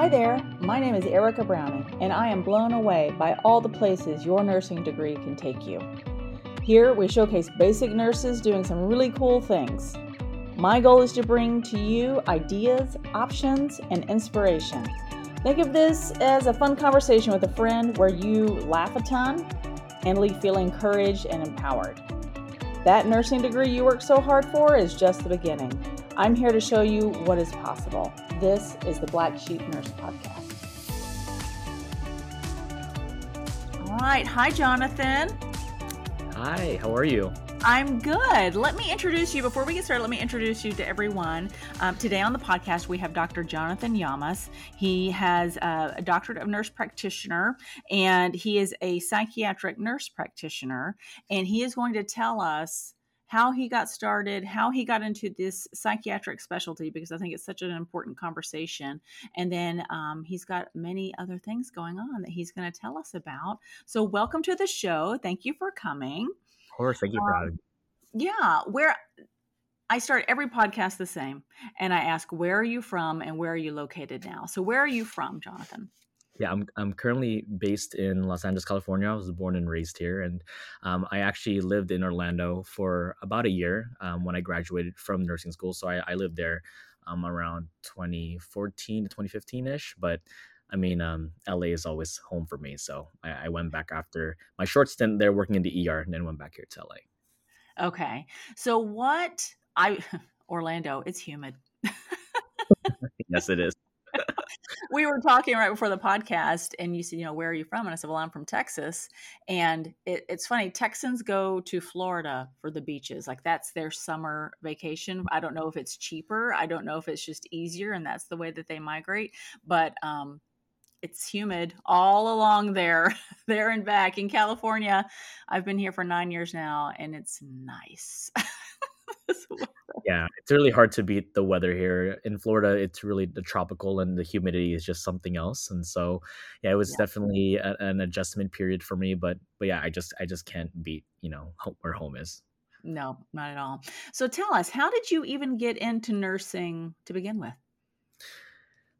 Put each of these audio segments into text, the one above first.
Hi there, my name is Erica Browning, and I am blown away by all the places your nursing degree can take you. Here, we showcase basic nurses doing some really cool things. My goal is to bring to you ideas, options, and inspiration. Think of this as a fun conversation with a friend where you laugh a ton and leave feeling encouraged and empowered. That nursing degree you worked so hard for is just the beginning. I'm here to show you what is possible. This is the Black Sheep Nurse Podcast. All right. Hi, Jonathan. Hi, how are you? I'm good. Let me introduce you. Before we get started, let me introduce you to everyone. Um, today on the podcast, we have Dr. Jonathan Yamas. He has a, a doctorate of nurse practitioner, and he is a psychiatric nurse practitioner. And he is going to tell us how he got started, how he got into this psychiatric specialty, because I think it's such an important conversation. And then um, he's got many other things going on that he's going to tell us about. So, welcome to the show. Thank you for coming. Of course, thank you for having me. Yeah, where I start every podcast the same, and I ask, "Where are you from, and where are you located now?" So, where are you from, Jonathan? Yeah, I'm I'm currently based in Los Angeles, California. I was born and raised here, and um, I actually lived in Orlando for about a year um, when I graduated from nursing school. So I, I lived there um, around 2014 to 2015 ish. But I mean, um, LA is always home for me. So I, I, went back after my short stint there working in the ER and then went back here to LA. Okay. So what I, Orlando, it's humid. yes, it is. We were talking right before the podcast and you said, you know, where are you from? And I said, well, I'm from Texas. And it, it's funny, Texans go to Florida for the beaches. Like that's their summer vacation. I don't know if it's cheaper. I don't know if it's just easier and that's the way that they migrate. But um, it's humid all along there, there and back. In California, I've been here for nine years now, and it's nice. yeah, it's really hard to beat the weather here in Florida. It's really the tropical and the humidity is just something else. And so, yeah, it was yeah. definitely a, an adjustment period for me. But but yeah, I just I just can't beat you know where home is. No, not at all. So tell us, how did you even get into nursing to begin with?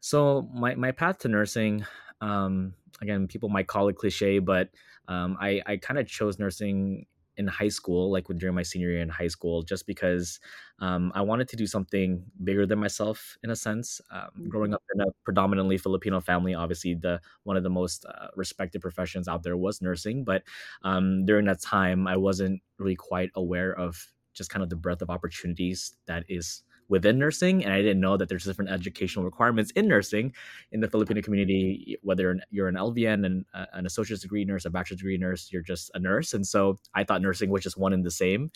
So my my path to nursing, um, again, people might call it cliche, but um, I I kind of chose nursing in high school, like during my senior year in high school, just because um, I wanted to do something bigger than myself in a sense. Um, growing mm-hmm. up in a predominantly Filipino family, obviously the one of the most uh, respected professions out there was nursing. But um, during that time, I wasn't really quite aware of just kind of the breadth of opportunities that is within nursing and i didn't know that there's different educational requirements in nursing in the filipino community whether you're an lvn and uh, an associate's degree nurse a bachelor's degree nurse you're just a nurse and so i thought nursing was just one and the same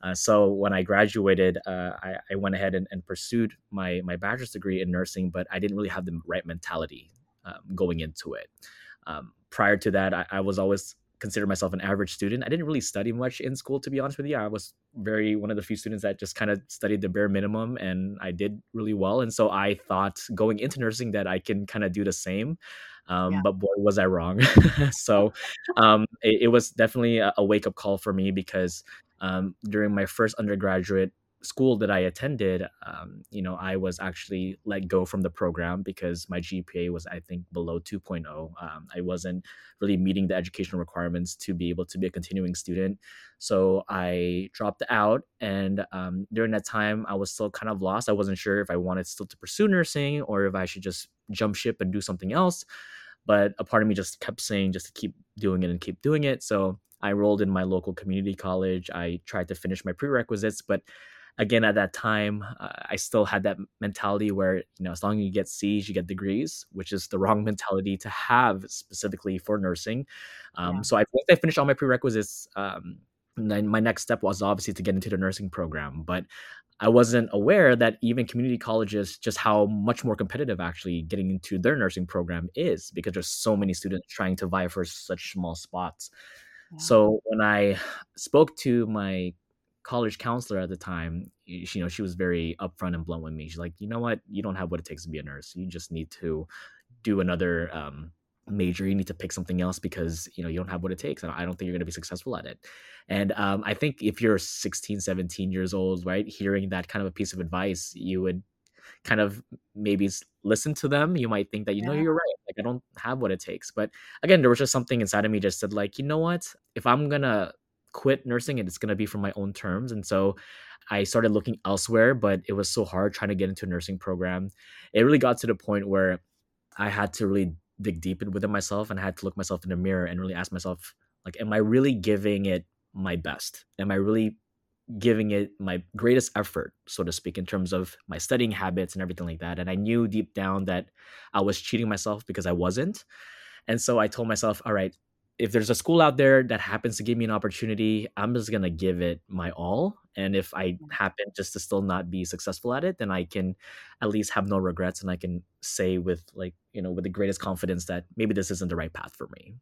uh, so when I graduated, uh, I, I, went ahead and, and, pursued my my bachelor's degree in nursing, but I didn't really have the right mentality um, going into it. Um, prior to that, I, I, was always consider myself an average student. I didn't really study much in school, to be honest with you. I was very one of the few students that just kind of studied the bare minimum, and I did really well. And so I thought going into nursing that I can kind of do the same. Um, yeah. But boy, was I wrong. so um, it, it, was definitely a, a wake up call for me because um, during my first undergraduate school that I attended, um, you know, I was actually let go from the program because my GPA was, I think, below 2.0. Um, I wasn't really meeting the educational requirements to be able to be a continuing student. So I dropped out. And um, during that time, I was still kind of lost. I wasn't sure if I wanted still to pursue nursing or if I should just jump ship and do something else. But a part of me just kept saying just to keep doing it and keep doing it. So I enrolled in my local community college. I tried to finish my prerequisites, but again at that time uh, i still had that mentality where you know as long as you get c's you get degrees which is the wrong mentality to have specifically for nursing um, yeah. so I, once i finished all my prerequisites um, then my next step was obviously to get into the nursing program but i wasn't aware that even community colleges just how much more competitive actually getting into their nursing program is because there's so many students trying to vie for such small spots yeah. so when i spoke to my college counselor at the time, you know, she was very upfront and blunt with me. She's like, you know what, you don't have what it takes to be a nurse. You just need to do another um, major. You need to pick something else because you know you don't have what it takes, and I don't think you're going to be successful at it. And um, I think if you're 16, 17 years old, right, hearing that kind of a piece of advice, you would kind of maybe listen to them, you might think that you know Yeah. you're right. Like I don't have what it takes. But again, there was just something inside of me just said like, you know what? If I'm gonna quit nursing, and it's gonna be for my own terms. And so I started looking elsewhere, but it was so hard trying to get into a nursing program. It really got to the point where I had to really dig deep within myself and I had to look myself in the mirror and really ask myself, like, am I really giving it my best? Am I really giving it my greatest effort, so to speak, in terms of my studying habits and everything like that? And I knew deep down that I was cheating myself because I wasn't. And so I told myself, all right, if there's a school out there that happens to give me an opportunity, I'm just gonna give it my all. And if I happen just to still not be successful at it, then I can at least have no regrets and I can say with like, you know, with the greatest confidence that maybe this isn't the right path for me.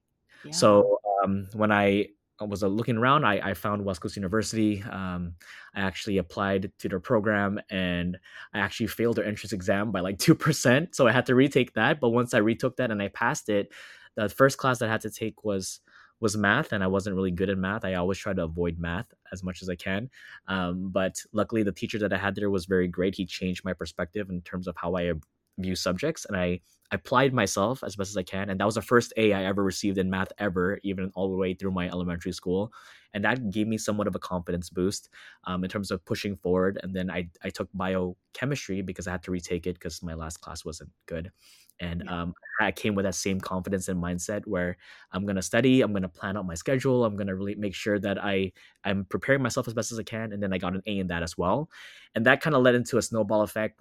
Yeah. So um, when I was uh, looking around, I, I found West Coast University. Um, I actually applied to their program and I actually failed their entrance exam by like 2%. So I had to retake that. But once I retook that and I passed it, the first class that I had to take was was math and i wasn't really good at math. I always try to avoid math as much as i can um, but luckily the teacher that i had there was very great. He changed my perspective in terms of how i view subjects and i applied myself as best as i can and that was the first a i ever received in math ever even all the way through my elementary school and that gave me somewhat of a confidence boost um, in terms of pushing forward and then i, I took biochemistry because i had to retake it because my last class wasn't good and Yeah. um, I came with that same confidence and mindset where I'm gonna study, I'm gonna plan out my schedule, I'm gonna really make sure that I I'm preparing myself as best as I can, and then I got an A in that as well, and that kind of led into a snowball effect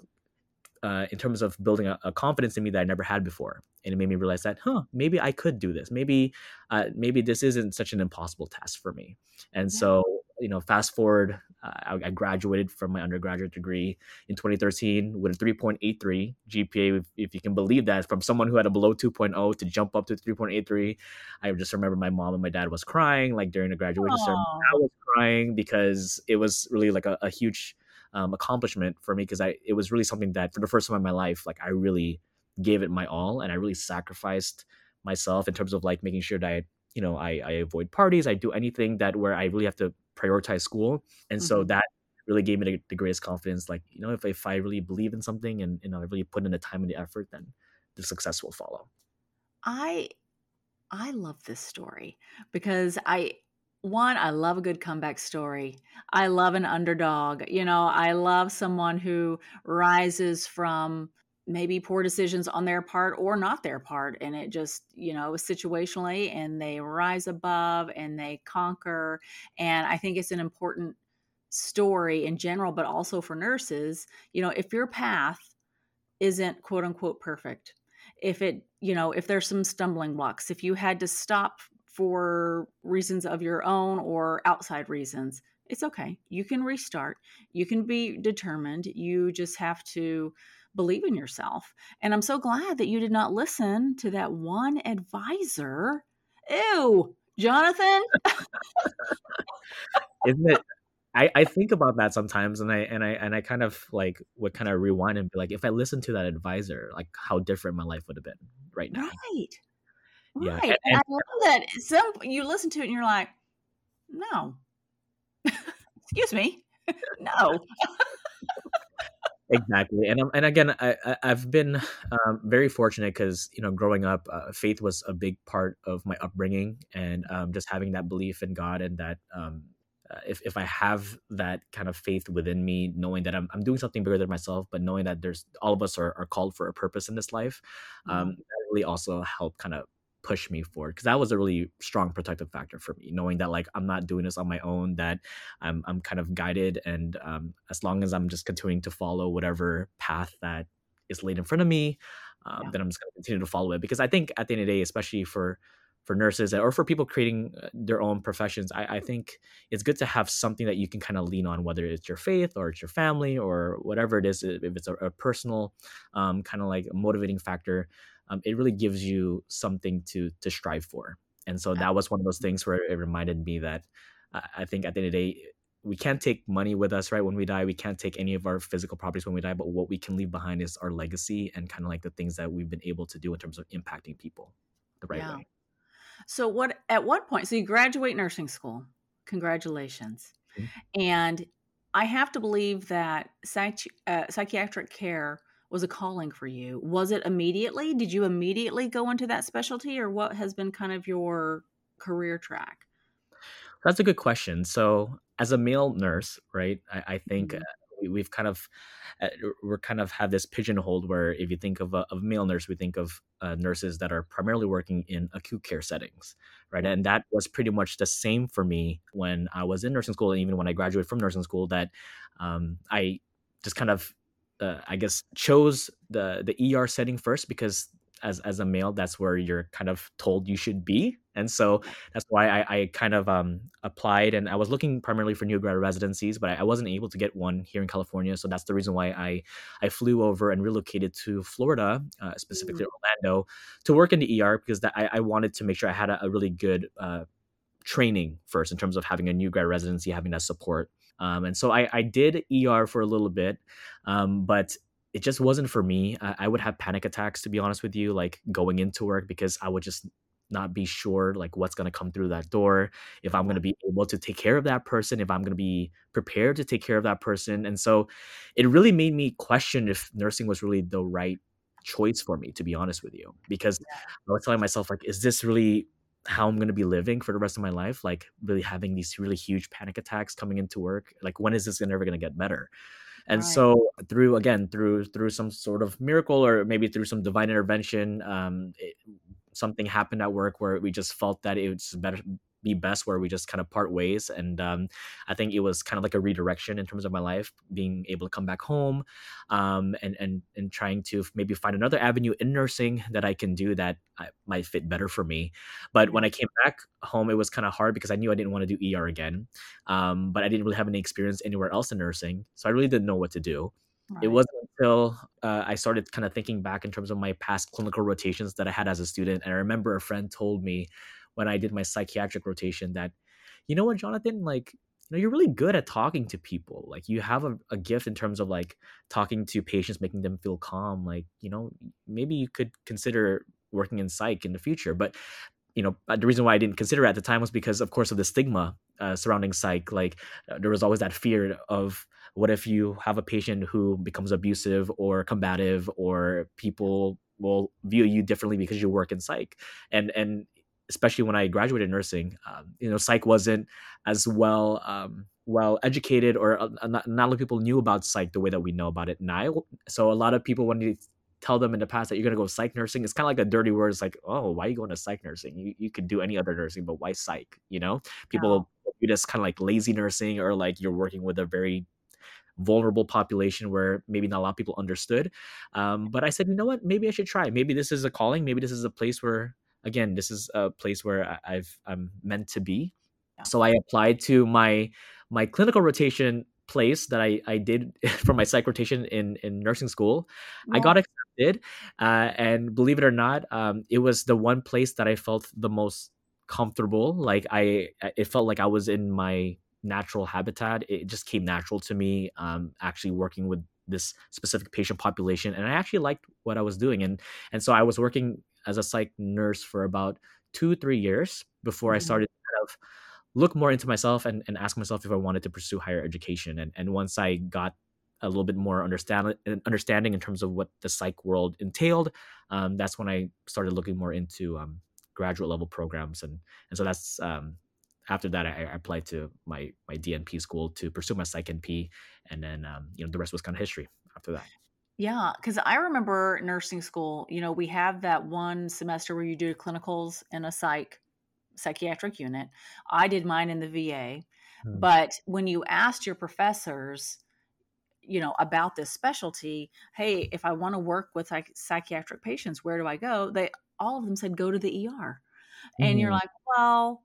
uh, in terms of building a, a confidence in me that I never had before, and it made me realize that, huh, maybe I could do this, maybe uh, maybe this isn't such an impossible task for me, and Yeah. so you know, fast forward, uh, I, I graduated from my undergraduate degree in 2013 with a 3.83 GPA. If, if you can believe that, from someone who had a below 2.0 to jump up to 3.83, I just remember my mom and my dad was crying like during the graduation ceremony. I was crying because it was really like a, a huge um, accomplishment for me because I it was really something that for the first time in my life, like I really gave it my all and I really sacrificed myself in terms of like making sure that I, you know, I, I avoid parties, I do anything that where I really have to prioritize school. And so Mhm. that really gave me the, the greatest confidence. Like, you know, if, if I really believe in something and, you know, I really put in the time and the effort, then the success will follow. I I love this story because I one I love a good comeback story. I love an underdog. You know, I love someone who rises from maybe poor decisions on their part or not their part and it just, you know, situationally and they rise above and they conquer and I think it's an important story in general but also for nurses. You know, if your path isn't quote unquote perfect if it you know if there's some stumbling blocks if you had to stop for reasons of your own or outside reasons it's okay you can restart you can be determined you just have to believe in yourself and i'm so glad that you did not listen to that one advisor ew jonathan Isn't it? I, I think about that sometimes and I and I and I kind of like would kind of rewind and be like, if I listened to that advisor, like how different my life would have been right now. right Yeah. right And, and i love that some you listen to it and you're like no excuse me no exactly and and again I, I i've been um, very fortunate because you know growing up uh, faith was a big part of my upbringing and um, just having that belief in god and that um, uh, if, if i have that kind of faith within me knowing that I'm, I'm doing something bigger than myself but knowing that there's all of us are, are called for a purpose in this life um, that really also helped kind of push me forward because that was a really strong protective factor for me knowing that like i'm not doing this on my own that i'm, I'm kind of guided and um, as long as i'm just continuing to follow whatever path that is laid in front of me um, Yeah. then i'm just going to continue to follow it because i think at the end of the day especially for for nurses or for people creating uh, their own professions I, I think it's good to have something that you can kind of lean on whether it's your faith or it's your family or whatever it is if it's a, a personal um, kind of like motivating factor um, it really gives you something to to strive for and so that was one of those things where it reminded me that uh, i think at the end of the day we can't take money with us right when we die we can't take any of our physical properties when we die but what we can leave behind is our legacy and kind of like the things that we've been able to do in terms of impacting people the right Yeah. way So what at what point so you graduate nursing school. Congratulations. Mhm. And I have to believe that psych- uh, psychiatric care was a calling for you. Was it immediately? Did you immediately go into that specialty, or what has been kind of your career track? That's a good question. So, as a male nurse, right, I, I think mm-hmm. uh, we, have kind of uh, we're kind of have this pigeonholed where if you think of a, of male nurse, we think of uh, nurses that are primarily working in acute care settings, right? And that was pretty much the same for me when I was in nursing school, and even when I graduated from nursing school. That um, I just kind of uh, I guess chose the the ER setting first because as as a male, that's where you're kind of told you should be, and so that's why I, I kind of um, applied. And I was looking primarily for new grad residencies, but I, I, wasn't able to get one here in California. So that's the reason why I I flew over and relocated to Florida, uh, specifically mm. Orlando, to work in the ER because that I, I wanted to make sure I had a, a really good uh, training first in terms of having a new grad residency, having that support. Um, and so I, I did ER for a little bit, um, but it just wasn't for me. I, I, would have panic attacks, to be honest with you, like going into work because I would just not be sure like what's going to come through that door if i'm going to be able to take care of that person if i'm going to be prepared to take care of that person. And so it really made me question if nursing was really the right choice for me to be honest with you because i was telling myself like is this really how I'm going to be living for the rest of my life, like really having these really huge panic attacks coming into work. Like, when is this ever going to get better? And right. so, through again, through through some sort of miracle, or maybe through some divine intervention, um, it, something happened at work where we just felt that it was better be best where we just kind of part ways. And um, I think it was kind of like a redirection in terms of my life, being able to come back home um, and and and trying to maybe find another avenue in nursing that I can do that I, might fit better for me. But when I came back home, it was kind of hard because I knew I didn't want to do ER again, um, but I didn't really have any experience anywhere else in nursing, so I really didn't know what to do. Right. It wasn't until uh, I started kind of thinking back in terms of my past clinical rotations that I had as a student. And I remember a friend told me when I did my psychiatric rotation that, you know what, Jonathan, like, you know, you're really good at talking to people. Like, you have a, a gift in terms of like talking to patients, making them feel calm. Like, you know, maybe you could consider working in psych in the future. But you know uh, the reason why i didn't consider it at the time was because of course of the stigma uh, surrounding psych like uh, there was always that fear of what if you have a patient who becomes abusive or combative or people will view you differently because you work in psych and and especially when I graduated nursing, um, you know, psych wasn't as well um, well educated, or uh, not, not a lot of people knew about psych the way that we know about it now. So a lot of people, when you tell them in the past that you're going to go psych nursing, it's kind of like a dirty word. It's like, oh, why are you going to psych nursing? You, you could do any other nursing, but why psych? You know, people no. view this kind of like lazy nursing, or like you're working with a very vulnerable population where maybe not a lot of people understood. Um, but I said, you know what? Maybe I should try. Maybe this is a calling. Maybe this is a place where again, this is a place where I've I'm meant to be. Yeah. So I applied to my my clinical rotation place that I, I did for my psych rotation in, in nursing school. Yeah. I got accepted. Uh, and believe it or not, um, it was the one place that I felt the most comfortable. Like I, it felt like I was in my natural habitat. It just came natural to me, um, actually working with this specific patient population. And I actually liked what I was doing. And, and so I was working as a psych nurse for about two, three years before mm-hmm. I started to kind of look more into myself and, and ask myself if I wanted to pursue higher education. And, and once I got a little bit more understand, understanding in terms of what the psych world entailed, um, that's when I started looking more into um, graduate level programs. And, and so that's um, after that, I, I, applied to my, my DNP school to pursue my psych NP. And then, um, you know, the rest was kind of history after that. Yeah, because I remember nursing school, you know, we have that one semester where you do clinicals in a psych psychiatric unit. I did mine in the VA. Hmm. But when you asked your professors, you know, about this specialty, hey, if I want to work with like psychiatric patients, where do I go? They all of them said go to the ER. And you're mm-hmm. like, well,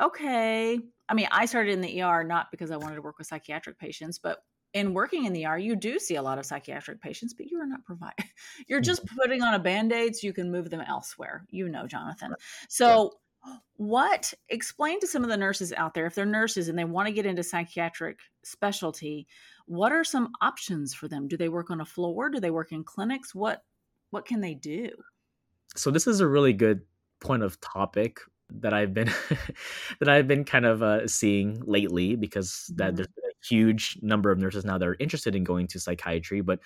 okay. I mean, I started in the ER not because I wanted to work with psychiatric patients, but in working in the ER, you do see a lot of psychiatric patients, but you are not providing. You're just mm-hmm. putting on a band aid so you can move them elsewhere. You know, Jonathan. So, what explain to some of the nurses out there if they're nurses and they want to get into psychiatric specialty? What are some options for them? Do they work on a floor? Do they work in clinics? What what can they do? So this is a really good point of topic that I've been that I've been kind of uh, seeing lately because that mm-hmm. there's been huge number of nurses now that are interested in going to psychiatry. But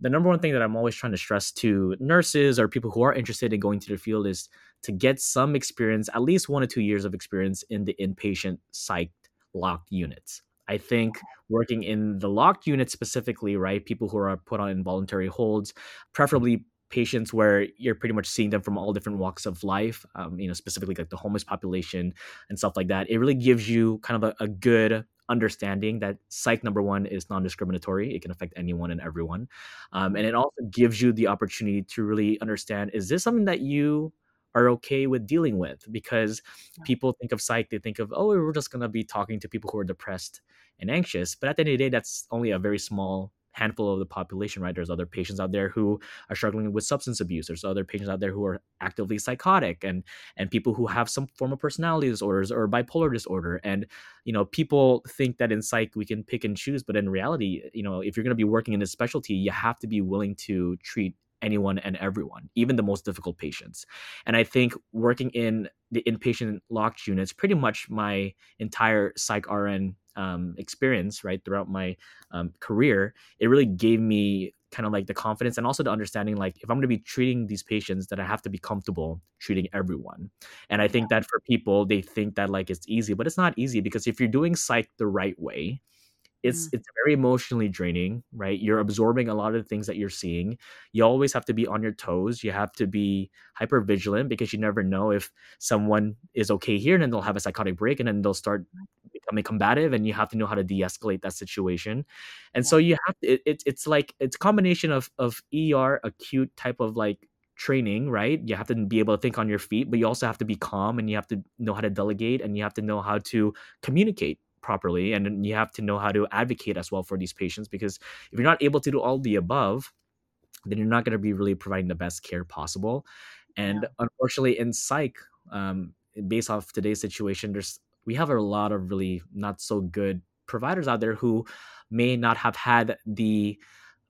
the number one thing that I'm always trying to stress to nurses or people who are interested in going to the field is to get some experience, at least one or two years of experience in the inpatient psych locked units. I think working in the locked unit specifically, right? People who are put on involuntary holds, preferably patients where you're pretty much seeing them from all different walks of life, um, you know, specifically like the homeless population and stuff like that. It really gives you kind of a, a good understanding that psych number one is non-discriminatory it can affect anyone and everyone um, and it also gives you the opportunity to really understand is this something that you are okay with dealing with? Because people think of psych they think of oh we're just going to be talking to people who are depressed and anxious but at the end of the day that's only a very small handful of the population, right? There's other patients out there who are struggling with substance abuse. There's other patients out there who are actively psychotic and and people who have some form of personality disorders or bipolar disorder. And you know, people think that in psych we can pick and choose, but in reality, you know, if you're going to be working in this specialty, you have to be willing to treat anyone and everyone, even the most difficult patients. And I think working in the inpatient locked units, pretty much my entire psych RN um, experience right throughout my um, career it really gave me kind of like the confidence and also the understanding like if i'm going to be treating these patients that i have to be comfortable treating everyone. And i think that for people they think that like it's easy but it's not easy because if you're doing psych the right way it's mm. it's very emotionally draining right? You're absorbing a lot of the things that you're seeing. You always have to be on your toes. You have to be hyper vigilant because you never know if someone is okay here and then they'll have a psychotic break and then they'll start becoming combative and you have to know how to de-escalate that situation and so you have to, it, it, it's like it's a combination of of er acute type of like training, right? You have to be able to think on your feet, but you also have to be calm and you have to know how to delegate and you have to know how to communicate properly and you have to know how to advocate as well for these patients because if you're not able to do all the above then you're not going to be really providing the best care possible and yeah. unfortunately in psych um, based off today's situation there's we have a lot of really not so good providers out there who may not have had the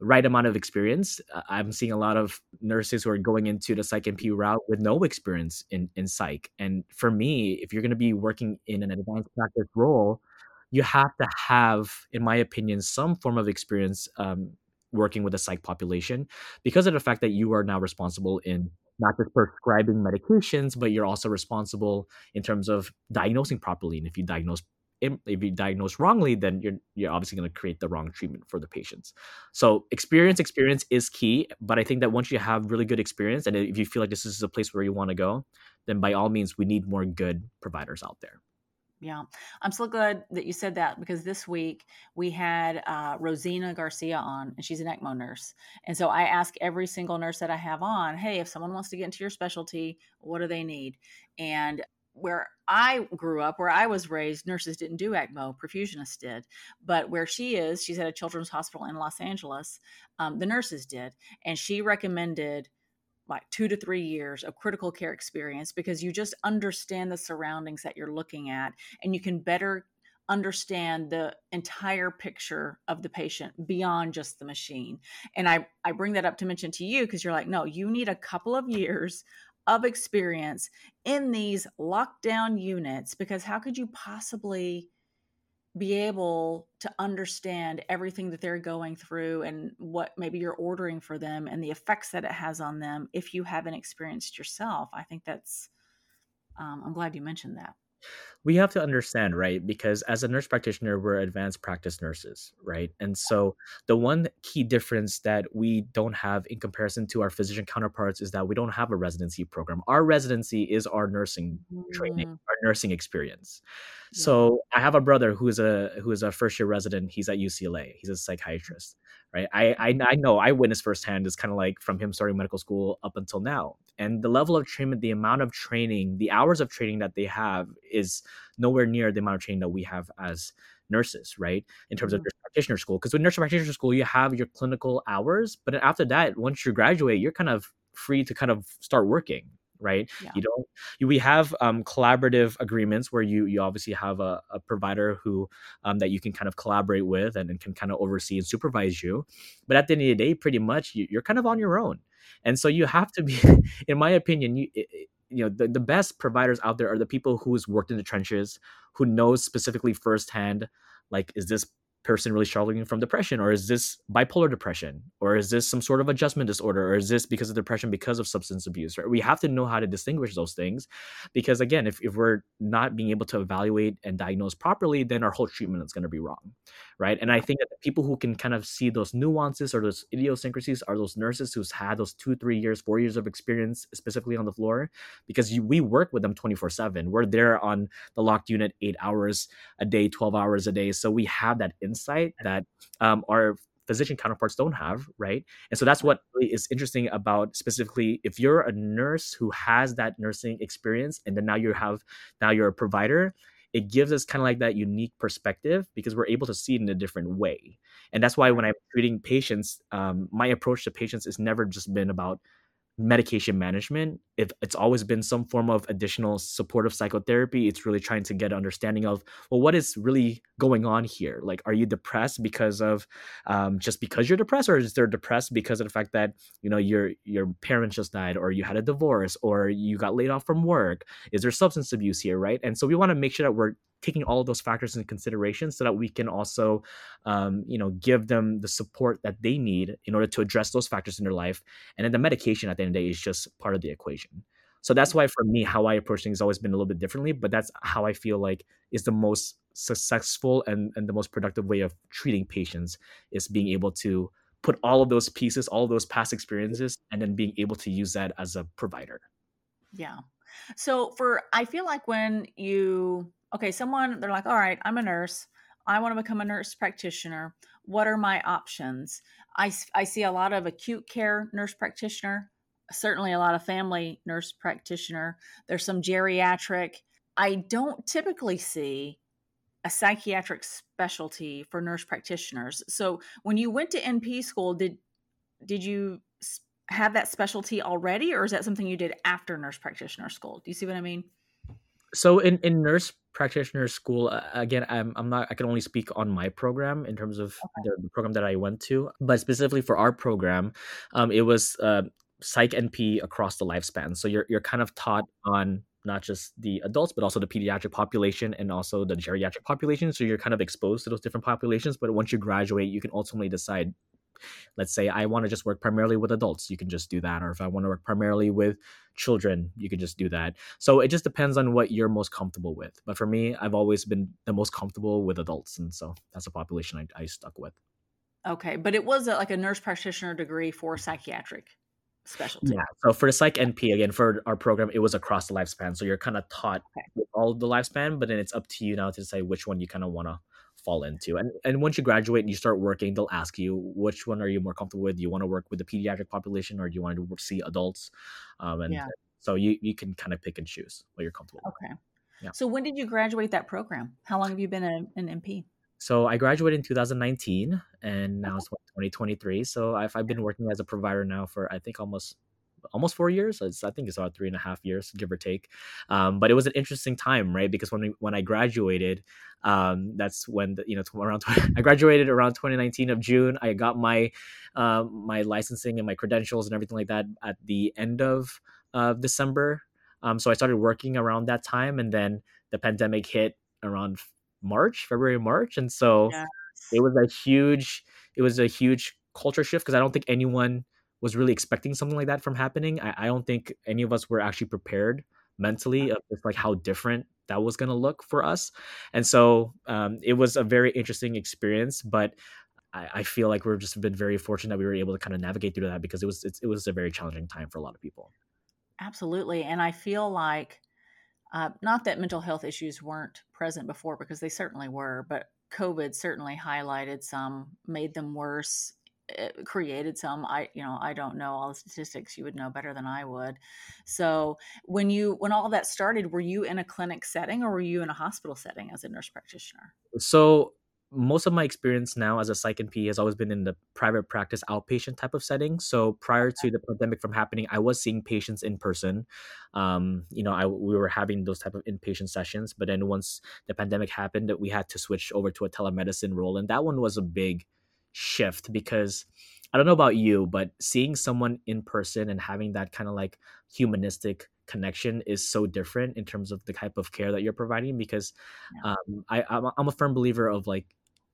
right amount of experience. I'm seeing a lot of nurses who are going into the psych NP route with no experience in, in psych. And for me, if you're going to be working in an advanced practice role, you have to have, in my opinion, some form of experience um, working with the psych population because of the fact that you are now responsible in not just prescribing medications, but you're also responsible in terms of diagnosing properly. And if you diagnose if you diagnose wrongly, then you're you're obviously going to create the wrong treatment for the patients. So experience, experience is key. But I think that once you have really good experience, and if you feel like this is a place where you want to go, then by all means, we need more good providers out there. Yeah, I'm so glad that you said that because this week we had uh, Rosina Garcia on, and she's an ECMO nurse. And so I ask every single nurse that I have on, hey, if someone wants to get into your specialty, what do they need? And where I grew up, where I was raised, nurses didn't do ECMO, perfusionists did. But where she is, she's at a children's hospital in Los Angeles, um, the nurses did. And she recommended like two to three years of critical care experience because you just understand the surroundings that you're looking at and you can better understand the entire picture of the patient beyond just the machine. And I, I bring that up to mention to you because you're like, no, you need a couple of years of experience in these lockdown units because how could you possibly be able to understand everything that they're going through and what maybe you're ordering for them and the effects that it has on them if you haven't experienced yourself. I think that's, um, I'm glad you mentioned that. We have to understand, right? Because as a nurse practitioner, we're advanced practice nurses, right? And so the one key difference that we don't have in comparison to our physician counterparts is that we don't have a residency program. Our residency is our nursing mm. training, our nursing experience. So I have a brother who is a who is a first year resident. He's at UCLA. He's a psychiatrist, right? I I, I know I witnessed firsthand is kind of like from him starting medical school up until now, and the level of treatment, the amount of training, the hours of training that they have is nowhere near the amount of training that we have as nurses, right? In terms mm-hmm. of nurse practitioner school, because with nurse practitioner school you have your clinical hours, but after that, once you graduate, you're kind of free to kind of start working right yeah. you don't you, we have um, collaborative agreements where you you obviously have a, a provider who um, that you can kind of collaborate with and, and, can kind of oversee and supervise you but at the end of the day pretty much you, are kind of on your own and so you have to be in my opinion you you know the, the best providers out there are the people who's worked in the trenches who knows specifically firsthand like is this person really struggling from depression or is this bipolar depression or is this some sort of adjustment disorder or is this because of depression because of substance abuse right? We have to know how to distinguish those things because again if, if we're not being able to evaluate and diagnose properly then our whole treatment is going to be wrong right? And i think that people who can kind of see those nuances or those idiosyncrasies are those nurses who's had those two three years four years of experience specifically on the floor because you, we work with them 24 7 we're there on the locked unit eight hours a day 12 hours a day. So we have that insight that um, our physician counterparts don't have, right? And so that's what really is interesting about specifically if you're a nurse who has that nursing experience and then now you have now you're a provider, it gives us kind of like that unique perspective because we're able to see it in a different way. And that's why when I'm treating patients, um, my approach to patients has never just been about medication management if it's always been some form of additional supportive psychotherapy it's really trying to get understanding of well what is really going on here? Like are you depressed because of um, just because you're depressed or is there depressed because of the fact that you know your your parents just died or you had a divorce or you got laid off from work? Is there substance abuse here right? And so we want to make sure that we're taking all of those factors into consideration so that we can also um, you know give them the support that they need in order to address those factors in their life. And then the medication at the end of the day is just part of the equation. So that's why for me how i approach things has always been a little bit differently but that's how i feel like is the most successful and, and the most productive way of treating patients is being able to put all of those pieces all of those past experiences and then being able to use that as a provider. Yeah. So for i feel like when you okay, someone, they're like, all right, I'm a nurse. I want to become a nurse practitioner. What are my options? I, I see a lot of acute care nurse practitioner, certainly a lot of family nurse practitioner. There's some geriatric. I don't typically see a psychiatric specialty for nurse practitioners. So when you went to NP school, did did you have that specialty already, or is that something you did after nurse practitioner school? Do you see what I mean? So in, in nurse practitioner school uh, again I'm, I'm not i can only speak on my program in terms of okay. the, the, program that i went to but specifically for our program um, it was uh, psych np across the lifespan so you're, you're kind of taught on not just the adults but also the pediatric population and also the geriatric population so you're kind of exposed to those different populations but once you graduate you can ultimately decide let's say I want to just work primarily with adults, you can just do that. Or if I want to work primarily with children, you can just do that. So it just depends on what you're most comfortable with. But for me, I've always been the most comfortable with adults. And so that's a population I, I stuck with. Okay. But it was a, like a nurse practitioner degree for psychiatric specialty. Yeah. So for the psych NP again for our program, it was across the lifespan. So you're kind of taught okay. all the lifespan, but then it's up to you now to decide which one you kind of want to fall into. And and once you graduate and you start working, they'll ask you which one are you more comfortable with. Do you want to work with the pediatric population or do you want to see adults? Um, and yeah. so you you can kind of pick and choose what you're comfortable. Okay. With. Yeah. So when did you graduate that program? How long have you been an, an NP? So I graduated in 2019, and now it's 2023. So I've, I've been working as a provider now for I think almost almost four years. It's, I think it's about three and a half years, give or take. Um, but it was an interesting time, right? Because when we, when I graduated, um, that's when the, you know around 20, I graduated around 2019 of June. I got my uh, my licensing and my credentials and everything like that at the end of uh, December. Um, so I started working around that time, and then the pandemic hit around March, February, March, and so yes. it was a huge it was a huge culture shift because I don't think anyone was really expecting something like that from happening. I, I don't think any of us were actually prepared mentally of just like how different that was going to look for us. And so um, it was a very interesting experience, but I, I, feel like we've just been very fortunate that we were able to kind of navigate through that because it was it was a very challenging time for a lot of people. Absolutely, and I feel like uh, not that mental health issues weren't present before because they certainly were, but COVID certainly highlighted some, made them worse, created some i you know i don't know all the statistics you would know better than i would so when you when all that started were you in a clinic setting or were you in a hospital setting as a nurse practitioner so most of my experience now as a psych NP has always been in the private practice outpatient type of setting. So prior to the pandemic from happening, I was seeing patients in person. Um, you know, I we were having those type of inpatient sessions, but then once the pandemic happened, we had to switch over to a telemedicine role, and that one was a big shift because I don't know about you, but seeing someone in person and having that kind of like humanistic connection is so different in terms of the type of care that you're providing because yeah. um, I, I'm, I'm a firm believer of like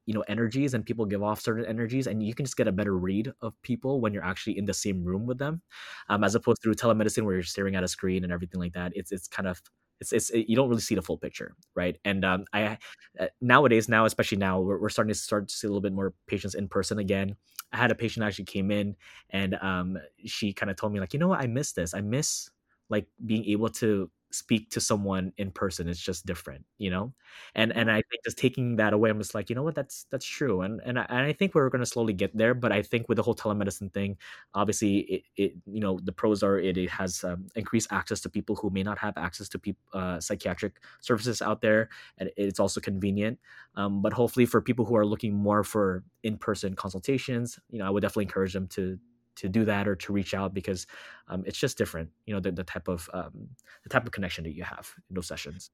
you know energies and people give off certain energies and you can just get a better read of people when you're actually in the same room with them um, as opposed to telemedicine where you're staring at a screen and everything like that it's it's kind of it's, it's it, you don't really see the full picture right? And um, i uh, nowadays now especially now we're, we're starting to start to see a little bit more patients in person again. I had a patient actually came in and um, she kind of told me like you know what? I miss this. I miss like being able to speak to someone in person it's just different you know? And and i think just taking that away i'm just like you know what? That's that's true. And and i, and I think we're going to slowly get there but i think with the whole telemedicine thing obviously it, it you know the pros are it, it has um, increased access to people who may not have access to people uh, psychiatric services out there and it's also convenient. Um, but hopefully for people who are looking more for in-person consultations you know i would definitely encourage them to to do that or to reach out because um, it's just different you know the, the type of um, the type of connection that you have in those sessions.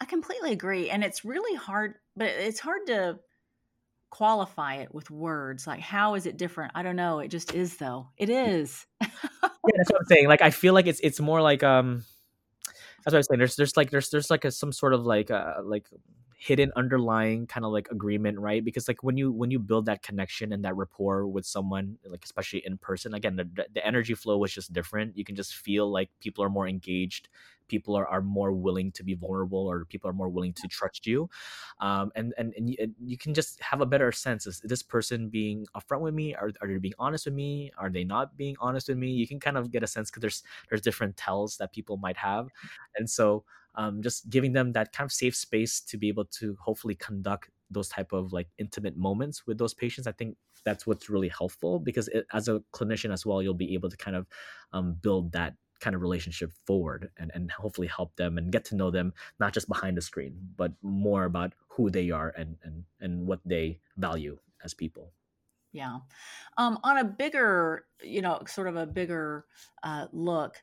I completely agree and it's really hard but it's hard to qualify it with words like how is it different? I don't know it just is though. It is. Yeah that's what i'm saying like i feel like it's it's more like um that's what i'm saying there's there's like there's there's like a, some sort of like uh like hidden underlying kind of like agreement right? Because like when you when you build that connection and that rapport with someone like especially in person again the, the energy flow was just different. You can just feel like people are more engaged people are, are more willing to be vulnerable or people are more willing to trust you. Um, and, and and you, you can just have a better sense is this person being upfront with me are, are they being honest with me? Are they not being honest with me? You can kind of get a sense because there's there's different tells that people might have. And so um, just giving them that kind of safe space to be able to hopefully conduct those type of like intimate moments with those patients. I think that's what's really helpful because it, as a clinician as well you'll be able to kind of um, build that kind of relationship forward and, and hopefully help them and get to know them not just behind the screen but more about who they are and and, and what they value as people. Yeah. Um, on a bigger you know sort of a bigger uh, look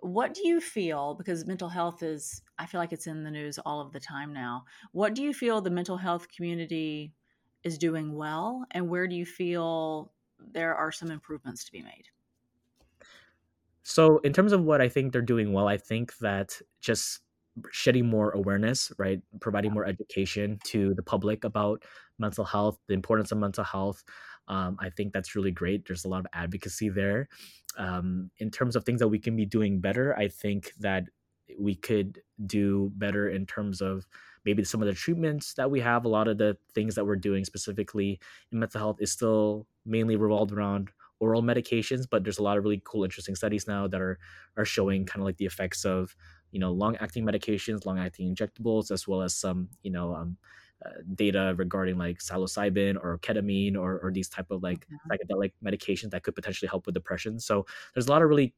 what do you feel because mental health is i feel like it's in the news all of the time now what do you feel the mental health community is doing well and where do you feel there are some improvements to be made? So in terms of what i think they're doing well i think that just shedding more awareness right providing more education to the public about mental health the importance of mental health um, I think that's really great. There's a lot of advocacy there. Um, in terms of things that we can be doing better, I think that we could do better in terms of maybe some of the treatments that we have. A lot of the things that we're doing specifically in mental health is still mainly revolved around oral medications, but there's a lot of really cool, interesting studies now that are are showing kind of like the effects of you know long acting medications, long acting injectables, as well as some you know um, uh, data regarding like psilocybin or ketamine or, or these type of like mm-hmm. psychedelic medications that could potentially help with depression. So there's a lot of really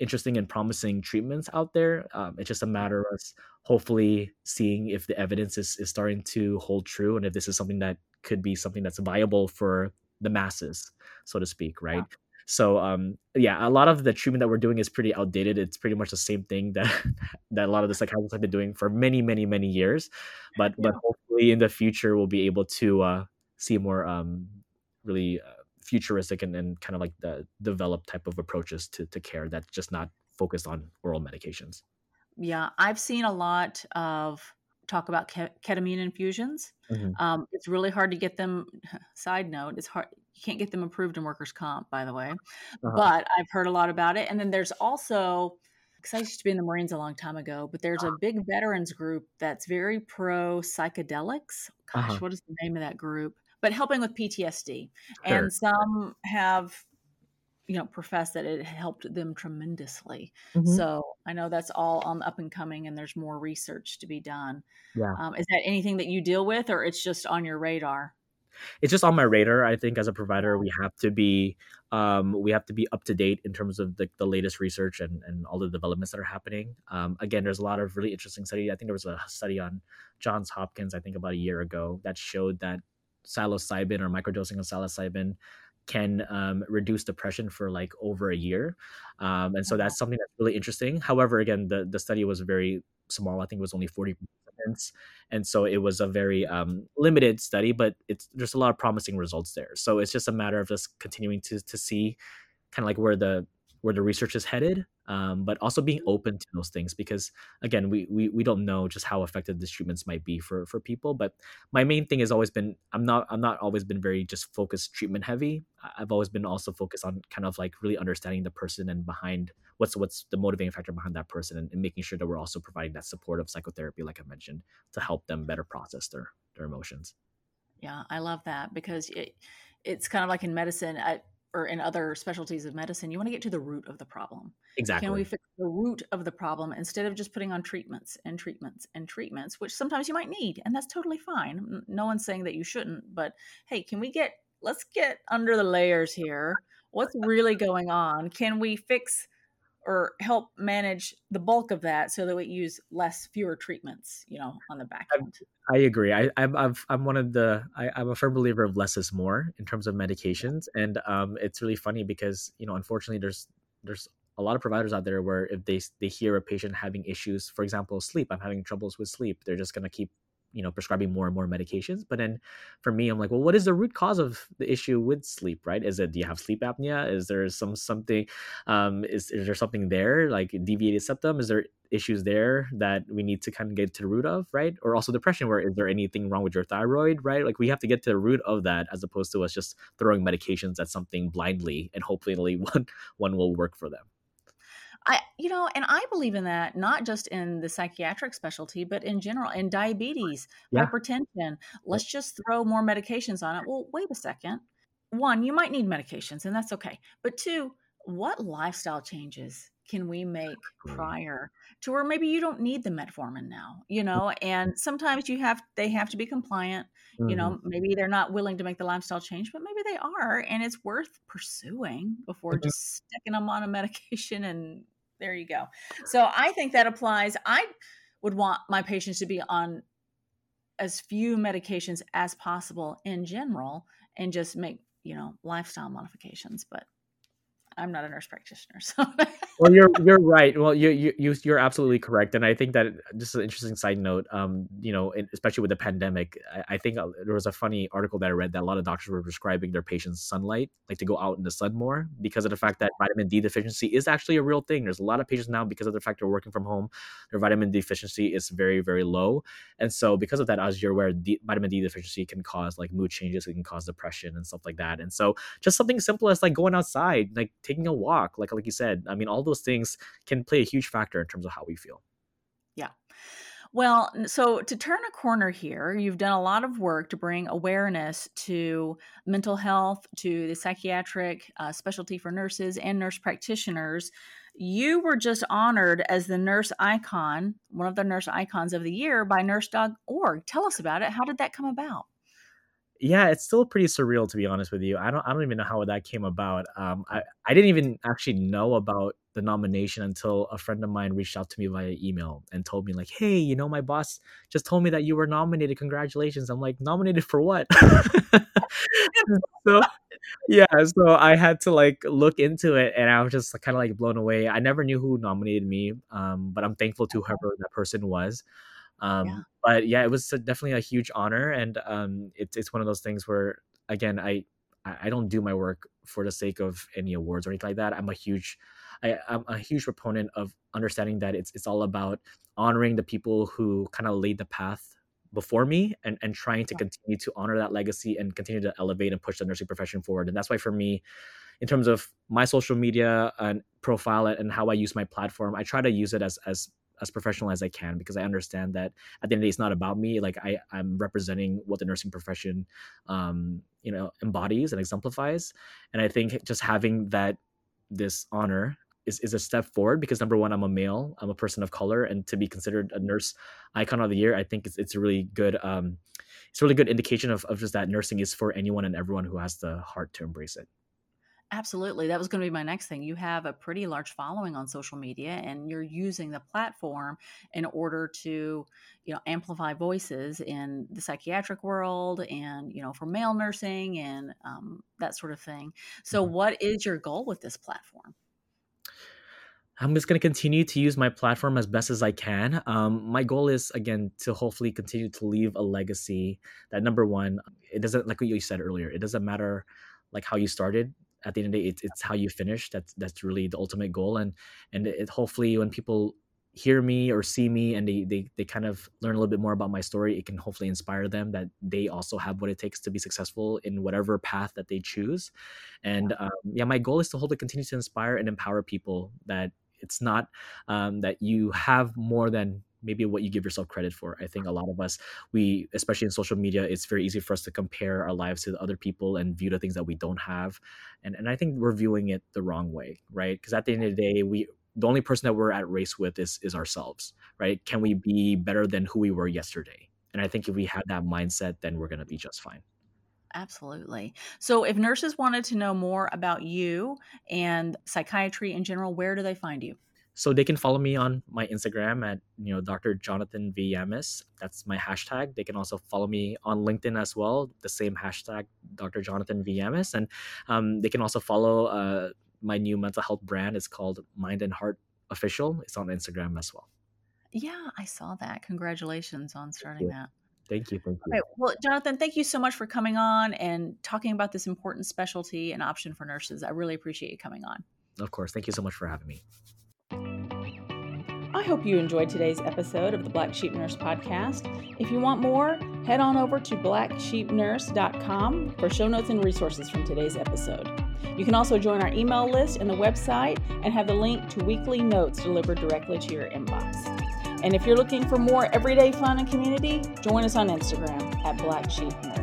interesting and promising treatments out there. Um, it's just a matter of hopefully seeing if the evidence is, is starting to hold true and if this is something that could be something that's viable for the masses, so to speak, right? Yeah. So um, yeah, a lot of the treatment that we're doing is pretty outdated. It's pretty much the same thing that that a lot of the psychiatrists have been doing for many, many, many years. But yeah. but hopefully in the future we'll be able to uh, see more um, really uh, futuristic and, and kind of like the developed type of approaches to to care that's just not focused on oral medications. Yeah, I've seen a lot of talk about ketamine infusions. Mm-hmm. Um, it's really hard to get them. Side note: It's hard you can't get them approved in workers' comp, by the way. Uh-huh. But I've heard a lot about it. And then there's also, because I used to be in the Marines a long time ago, but there's a uh-huh. big veterans group that's very pro psychedelics. Gosh, uh-huh. what is the name of that group? But helping with PTSD. Sure. And some have you know professed that it helped them tremendously mm-hmm. so i know that's all on the up and coming and there's more research to be done yeah um, is that anything that you deal with or it's just on your radar it's just on my radar. I think as a provider, we have to be um, we have to be up to date in terms of the, the latest research and, and all the developments that are happening. Um, again, there's a lot of really interesting study. I think there was a study on Johns Hopkins, I think about a year ago, that showed that psilocybin or microdosing of psilocybin can um, reduce depression for like over a year. Um, and so that's something that's really interesting. However, again, the, the study was very small. I think it was only 40 participants, and so it was a very um, limited study, but it's there's a lot of promising results there. So it's just a matter of just continuing to to see kind of like where the where the research is headed, um, but also being open to those things because again, we, we we don't know just how effective these treatments might be for for people. But my main thing has always been I'm not I'm not always been very just focused treatment heavy. I've always been also focused on kind of like really understanding the person and behind what's what's the motivating factor behind that person and, and making sure that we're also providing that supportive psychotherapy, like I mentioned, to help them better process their their emotions. Yeah, I love that because it it's kind of like in medicine. I, or in other specialties of medicine, you want to get to the root of the problem. Exactly. Can we fix the root of the problem instead of just putting on treatments and treatments and treatments, which sometimes you might need, and that's totally fine. No one's saying that you shouldn't, but hey, can we get let's get under the layers here. What's really going on? Can we fix or help manage the bulk of that so that we use less fewer treatments you know on the back end. I, I agree. I, I'm, I've, I'm one of the I, i'm a firm believer of less is more in terms of medications and um, it's really funny because you know unfortunately there's there's a lot of providers out there where if they they hear a patient having issues for example sleep i'm having troubles with sleep they're just going to keep you know prescribing more and more medications but then for me i'm like well what is the root cause of the issue with sleep? Right? Is it do you have sleep apnea? Is there some something um is, is there something there like deviated septum? Is there issues there that we need to kind of get to the root of? Right? Or also depression where is there anything wrong with your thyroid? Right? Like we have to get to the root of that as opposed to us just throwing medications at something blindly and hopefully one one will work for them I, you know, and I believe in that, not just in the psychiatric specialty, but in general, in diabetes, yeah. hypertension. Let's just throw more medications on it. Well, wait a second. One, you might need medications, and that's okay. But two, what lifestyle changes can we make prior to where maybe you don't need the metformin now you know and sometimes you have they have to be compliant mm-hmm. you know maybe they're not willing to make the lifestyle change but maybe they are and it's worth pursuing before mm-hmm. just sticking them on a medication and there you go. So I think that applies. I would want my patients to be on as few medications as possible in general and just make, you know, lifestyle modifications. But I'm not a nurse practitioner. So well, you're you're right. Well, you you you're absolutely correct, and I think that just an interesting side note. Um, you know, especially with the pandemic, I, I, think uh, there was a funny article that I read that a lot of doctors were prescribing their patients sunlight, like to go out in the sun more, because of the fact that vitamin D deficiency is actually a real thing. There's a lot of patients now because of the fact they're working from home, their vitamin D deficiency is very very low, and so because of that, as you're aware, D, vitamin D deficiency can cause like mood changes, it can cause depression and stuff like that, and so just something simple as like going outside, like taking a walk, like like you said. I mean, all those things can play a huge factor in terms of how we feel. Yeah. Well, so to turn a corner here, you've done a lot of work to bring awareness to mental health, to the psychiatric uh, specialty for nurses and nurse practitioners. You were just honored as the nurse icon, one of the nurse icons of the year by nurse.org. Tell us about it. How did that come about? yeah, it's still pretty surreal to be honest with you. I don't I don't even know how that came about. Um, I I didn't even actually know about the nomination until a friend of mine reached out to me via email and told me like, "Hey, you know, my boss just told me that you were nominated. Congratulations!" I'm like, "Nominated for what?" so yeah, so I had to like look into it, and I was just kind of like blown away. I never knew who nominated me, um, but I'm thankful to whoever that person was. Um, yeah. But yeah, it was definitely a huge honor, and um, it's it's one of those things where again, I I don't do my work for the sake of any awards or anything like that. I'm a huge I, am a huge proponent of understanding that it's it's all about honoring the people who kind of laid the path before me and, and trying to continue to honor that legacy and continue to elevate and push the nursing profession forward. And that's why for me, in terms of my social media and profile and how I use my platform, I try to use it as as as professional as I can because I understand that at the end of the day, it's not about me. Like I, I'm representing what the nursing profession, um, you know, embodies and exemplifies. And I think just having that this honor is, is a step forward because number one, I'm a male, I'm a person of color, and to be considered a nurse icon of the year, I think it's, it's a really good um, it's a really good indication of, of just that nursing is for anyone and everyone who has the heart to embrace it. Absolutely. That was going to be my next thing. You have a pretty large following on social media and you're using the platform in order to, you know, amplify voices in the psychiatric world and, you know, for male nursing and um, that sort of thing. So, mm-hmm. what is your goal with this platform? I'm just going to continue to use my platform as best as I can. Um, my goal is, again, to hopefully continue to leave a legacy that number one, it doesn't, like what you said earlier, it doesn't matter like how you started at the end of the day, it's, it's how you finish. That's that's really the ultimate goal. And and it, hopefully when people hear me or see me and they, they they kind of learn a little bit more about my story it can hopefully inspire them that they also have what it takes to be successful in whatever path that they choose and um, yeah my goal is to hold to continue to inspire and empower people that it's not um, that you have more than maybe what you give yourself credit for. I think a lot of us, we, especially in social media, it's very easy for us to compare our lives to other people and view the things that we don't have. And, and I think we're viewing it the wrong way, right? Because at the end of the day, we, the only person that we're at race with is, is ourselves, right? Can we be better than who we were yesterday? And I think if we have that mindset, then we're going to be just fine. Absolutely. So, if nurses wanted to know more about you and psychiatry in general, where do they find you? So they can follow me on my Instagram at you know Dr. Jonathan V Llamas. That's my hashtag. They can also follow me on LinkedIn as well, the same hashtag Dr. Jonathan V Llamas, and um, they can also follow uh, my new mental health brand. It's called Mind and Heart Official. It's on Instagram as well. Yeah, I saw that. Congratulations on starting that. Thank you. Thank you. Okay, well, Jonathan, thank you so much for coming on and talking about this important specialty and option for nurses. I really appreciate you coming on. Of course. Thank you so much for having me. I hope you enjoyed today's episode of the Black Sheep Nurse podcast. If you want more, head on over to blacksheepnurse.com for show notes and resources from today's episode. You can also join our email list and the website and have the link to weekly notes delivered directly to your inbox. And if you're looking for more everyday fun and community, join us on Instagram at Black Sheep Nurse.